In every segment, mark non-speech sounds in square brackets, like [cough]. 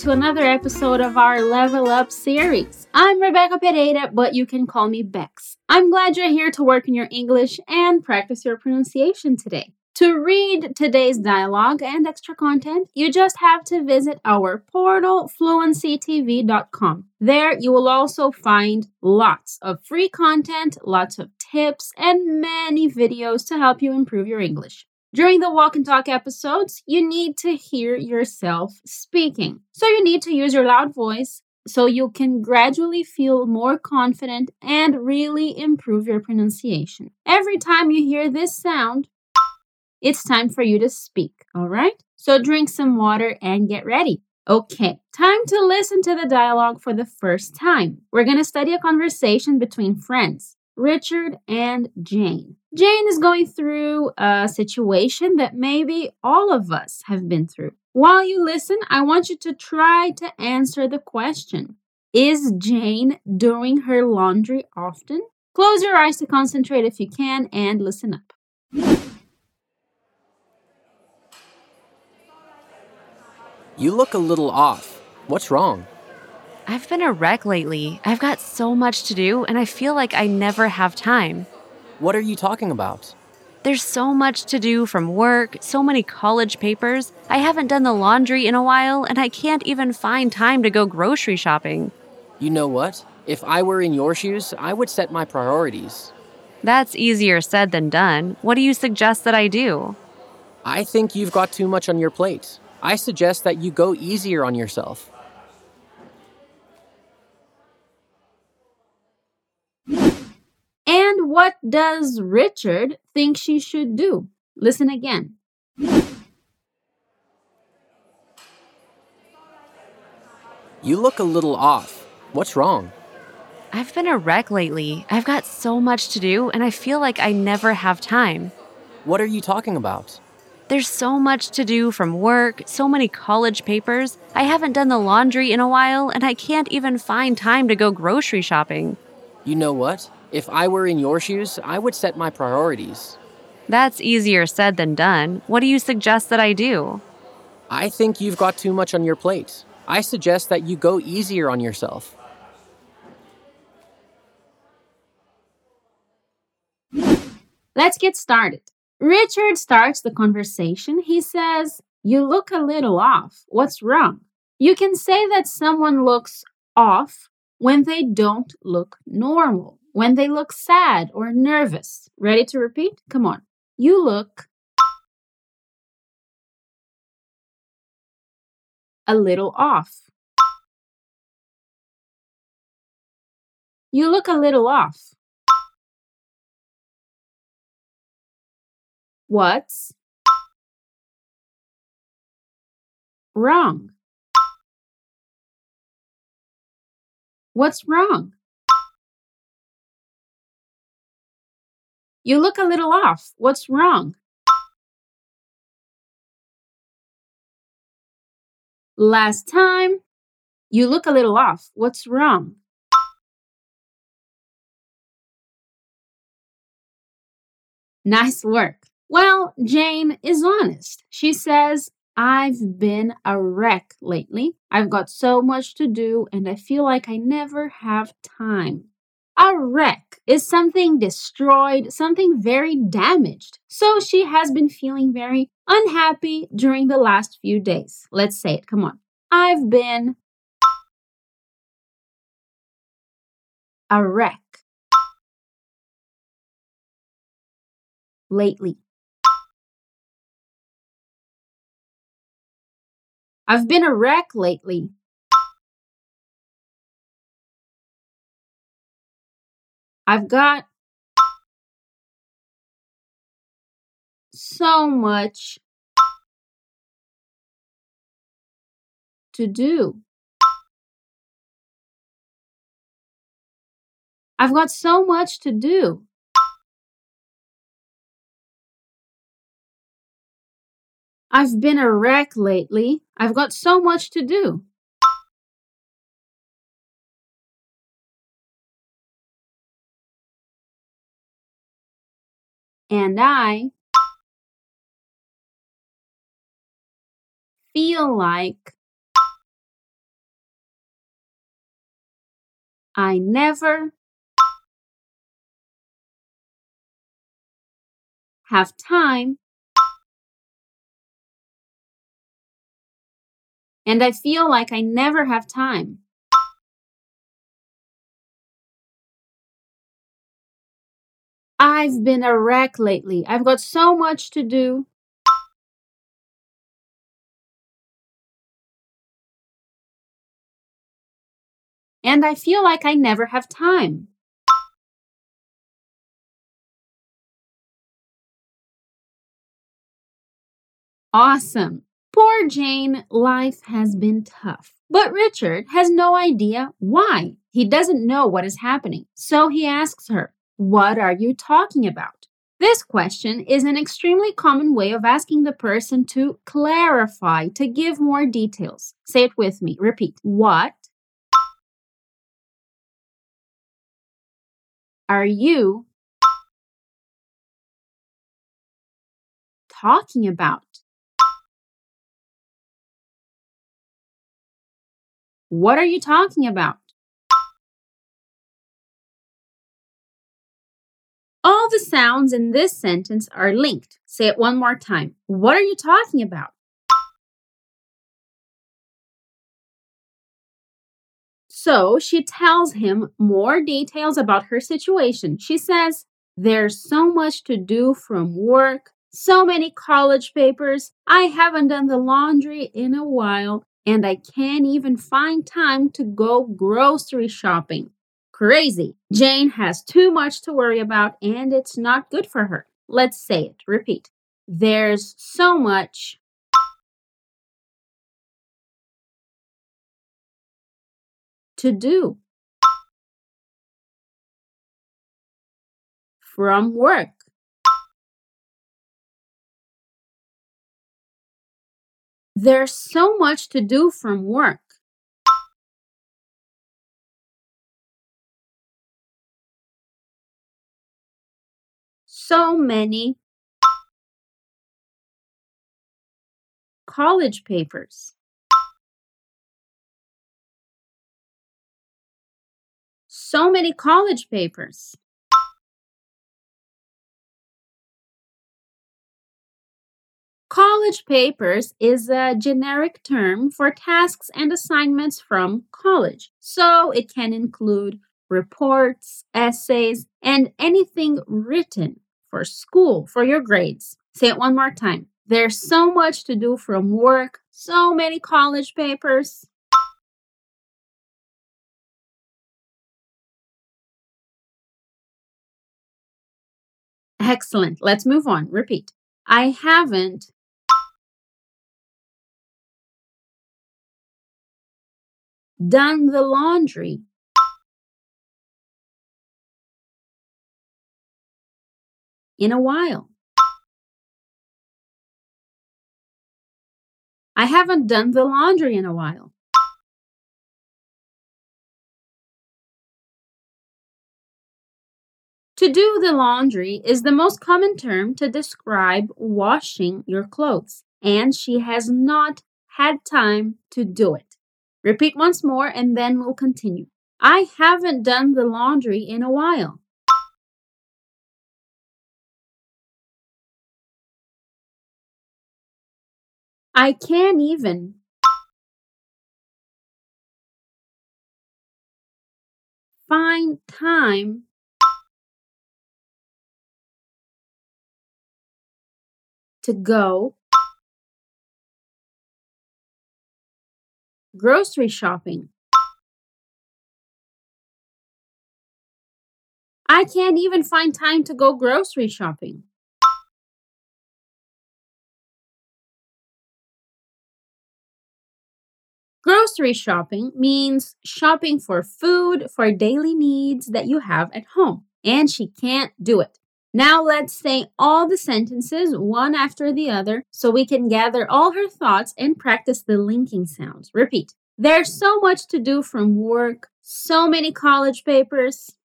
to another episode of our Level Up series. I'm Rebecca Pereira, but you can call me Bex. I'm glad you're here to work in your English and practice your pronunciation today. To read today's dialogue and extra content, you just have to visit our portal fluencytv.com. There you will also find lots of free content, lots of tips, and many videos to help you improve your English. During the walk and talk episodes, you need to hear yourself speaking. So you need to use your loud voice so you can gradually feel more confident and really improve your pronunciation. Every time you hear this sound, it's time for you to speak, all right? So drink some water and get ready. Okay, time to listen to the dialogue for the first time. We're going to study a conversation between friends. Richard and Jane. Jane is going through a situation that maybe all of us have been through. While you listen, I want you to try to answer the question Is Jane doing her laundry often? Close your eyes to concentrate if you can and listen up. You look a little off. What's wrong? I've been a wreck lately. I've got so much to do, and I feel like I never have time. What are you talking about? There's so much to do from work, so many college papers. I haven't done the laundry in a while, and I can't even find time to go grocery shopping. You know what? If I were in your shoes, I would set my priorities. That's easier said than done. What do you suggest that I do? I think you've got too much on your plate. I suggest that you go easier on yourself. And what does Richard think she should do? Listen again. You look a little off. What's wrong? I've been a wreck lately. I've got so much to do, and I feel like I never have time. What are you talking about? There's so much to do from work, so many college papers. I haven't done the laundry in a while, and I can't even find time to go grocery shopping. You know what? If I were in your shoes, I would set my priorities. That's easier said than done. What do you suggest that I do? I think you've got too much on your plate. I suggest that you go easier on yourself. Let's get started. Richard starts the conversation. He says, You look a little off. What's wrong? You can say that someone looks off when they don't look normal, when they look sad or nervous. Ready to repeat? Come on. You look a little off. You look a little off. What's wrong? What's wrong? You look a little off. What's wrong? Last time, you look a little off. What's wrong? Nice work. Well, Jane is honest. She says, I've been a wreck lately. I've got so much to do and I feel like I never have time. A wreck is something destroyed, something very damaged. So she has been feeling very unhappy during the last few days. Let's say it. Come on. I've been a wreck lately. I've been a wreck lately. I've got so much to do. I've got so much to do. I've been a wreck lately. I've got so much to do. and I feel like I never have time and I feel like I never have time. I've been a wreck lately. I've got so much to do. And I feel like I never have time. Awesome. Poor Jane, life has been tough. But Richard has no idea why. He doesn't know what is happening. So he asks her, What are you talking about? This question is an extremely common way of asking the person to clarify, to give more details. Say it with me. Repeat. What are you talking about? What are you talking about? Sounds in this sentence are linked. Say it one more time. What are you talking about? So she tells him more details about her situation. She says, There's so much to do from work, so many college papers. I haven't done the laundry in a while, and I can't even find time to go grocery shopping. Crazy. Jane has too much to worry about, and it's not good for her. Let's say it. Repeat. There's so much to do. From work. There's so much to do from work. So many college papers. So many college papers. College papers is a generic term for tasks and assignments from college, so it can include reports, essays, and anything written for school, for your grades. Say it one more time. There's so much to do from work, so many college papers. Excellent. Let's move on. Repeat. I haven't done the laundry. In a while. I haven't done the laundry in a while. To do the laundry is the most common term to describe washing your clothes, and she has not had time to do it. Repeat once more and then we'll continue. I haven't done the laundry in a while. I can't even find time to go grocery shopping. I can't even find time to go grocery shopping. Grocery shopping means shopping for food for daily needs that you have at home, and she can't do it. Now let's say all the sentences one after the other so we can gather all her thoughts and practice the linking sounds. Repeat. There's so much to do from work, so many college papers.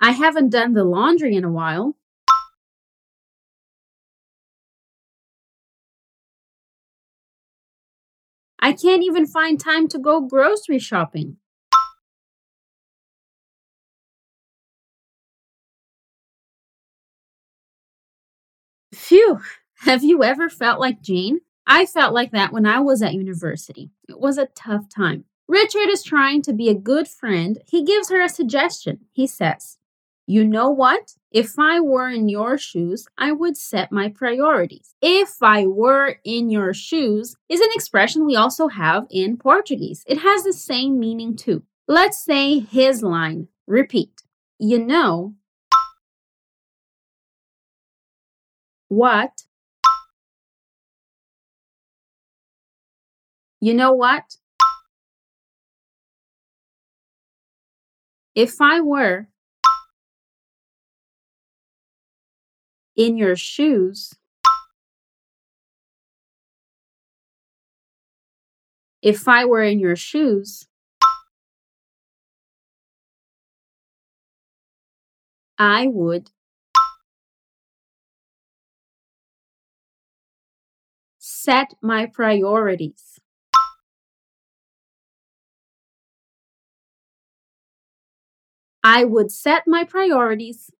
I haven't done the laundry in a while. I can't even find time to go grocery shopping. Phew, have you ever felt like Jane? I felt like that when I was at university. It was a tough time. Richard is trying to be a good friend. He gives her a suggestion. He says, You know what? If I were in your shoes, I would set my priorities. If I were in your shoes is an expression we also have in Portuguese. It has the same meaning too. Let's say his line. Repeat. You know what? You know what? If I were in your shoes, if I were in your shoes, I would set my priorities. I would set my priorities.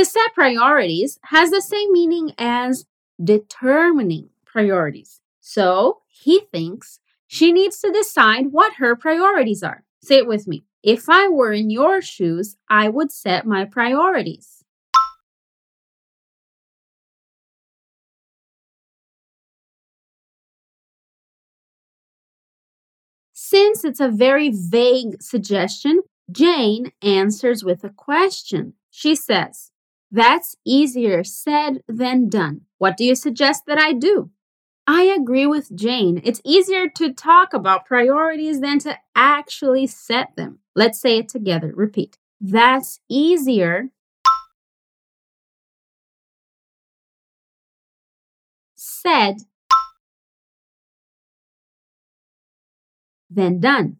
To set priorities has the same meaning as determining priorities. So he thinks she needs to decide what her priorities are. Say it with me. If I were in your shoes, I would set my priorities. Since it's a very vague suggestion, Jane answers with a question. She says, That's easier said than done. What do you suggest that I do? I agree with Jane. It's easier to talk about priorities than to actually set them. Let's say it together. Repeat. That's easier said than done.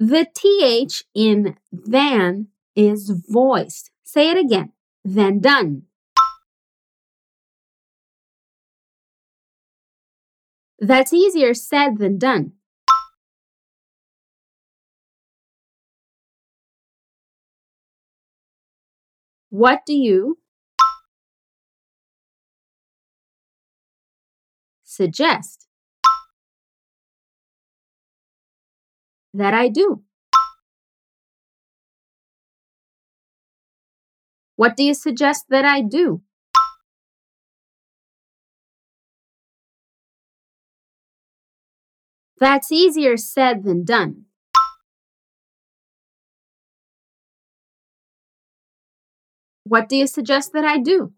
The TH in than is voiced. Say it again. Than done. That's easier said than done. What do you suggest that I do? What do you suggest that I do? That's easier said than done. What do you suggest that I do?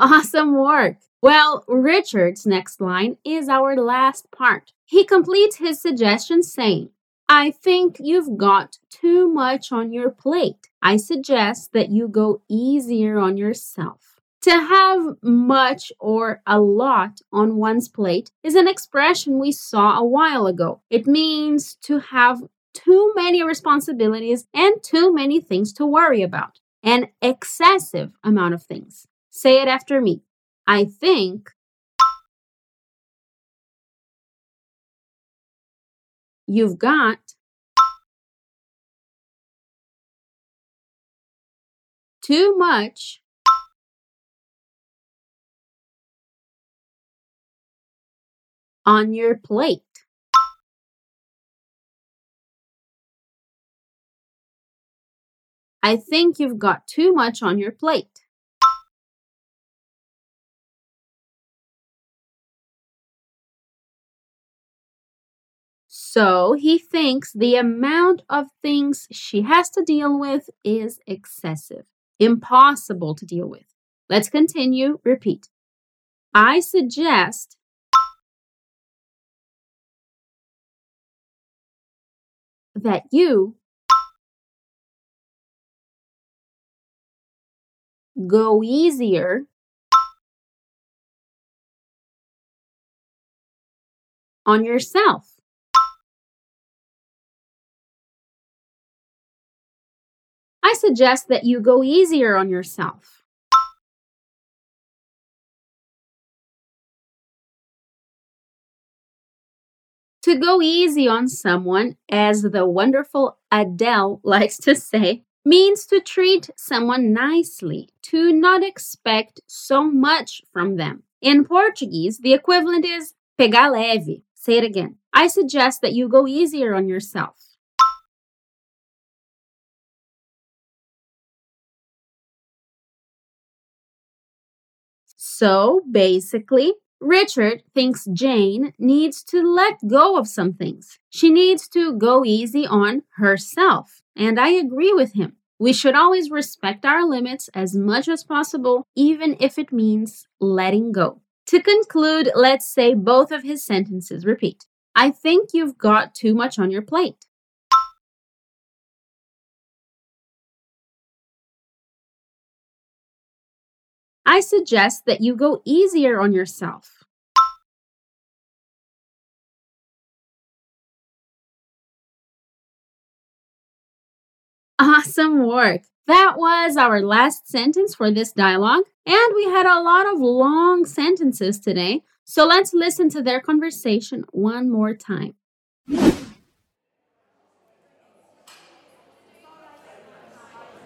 Awesome work! Well, Richard's next line is our last part. He completes his suggestion saying, I think you've got too much on your plate. I suggest that you go easier on yourself. To have much or a lot on one's plate is an expression we saw a while ago. It means to have too many responsibilities and too many things to worry about, an excessive amount of things. Say it after me. I think you've got too much on your plate. I think you've got too much on your plate. So he thinks the amount of things she has to deal with is excessive, impossible to deal with. Let's continue. Repeat. I suggest that you go easier on yourself. I suggest that you go easier on yourself. To go easy on someone, as the wonderful Adele [laughs] likes to say, means to treat someone nicely, to not expect so much from them. In Portuguese, the equivalent is pegar leve. Say it again. I suggest that you go easier on yourself. So basically, Richard thinks Jane needs to let go of some things. She needs to go easy on herself. And I agree with him. We should always respect our limits as much as possible, even if it means letting go. To conclude, let's say both of his sentences. Repeat. I think you've got too much on your plate. I suggest that you go easier on yourself. Awesome work. That was our last sentence for this dialogue, and we had a lot of long sentences today, so let's listen to their conversation one more time.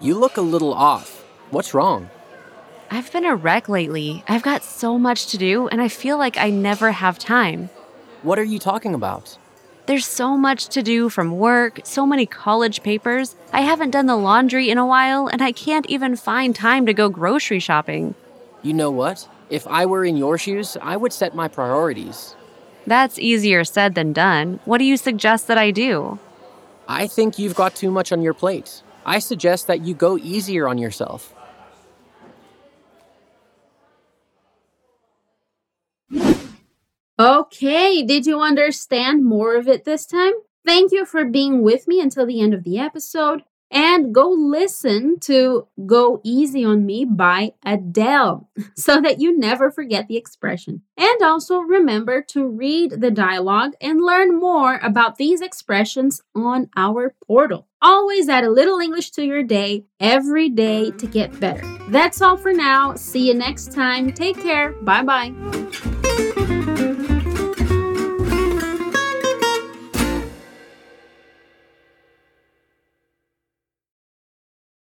You look a little off. What's wrong? I've been a wreck lately. I've got so much to do, and I feel like I never have time. What are you talking about? There's so much to do from work, so many college papers. I haven't done the laundry in a while, and I can't even find time to go grocery shopping. You know what? If I were in your shoes, I would set my priorities. That's easier said than done. What do you suggest that I do? I think you've got too much on your plate. I suggest that you go easier on yourself. Okay, did you understand more of it this time? Thank you for being with me until the end of the episode. And go listen to Go Easy on Me by Adele [laughs] so that you never forget the expression. And also remember to read the dialogue and learn more about these expressions on our portal. Always add a little English to your day every day to get better. That's all for now. See you next time. Take care. Bye bye.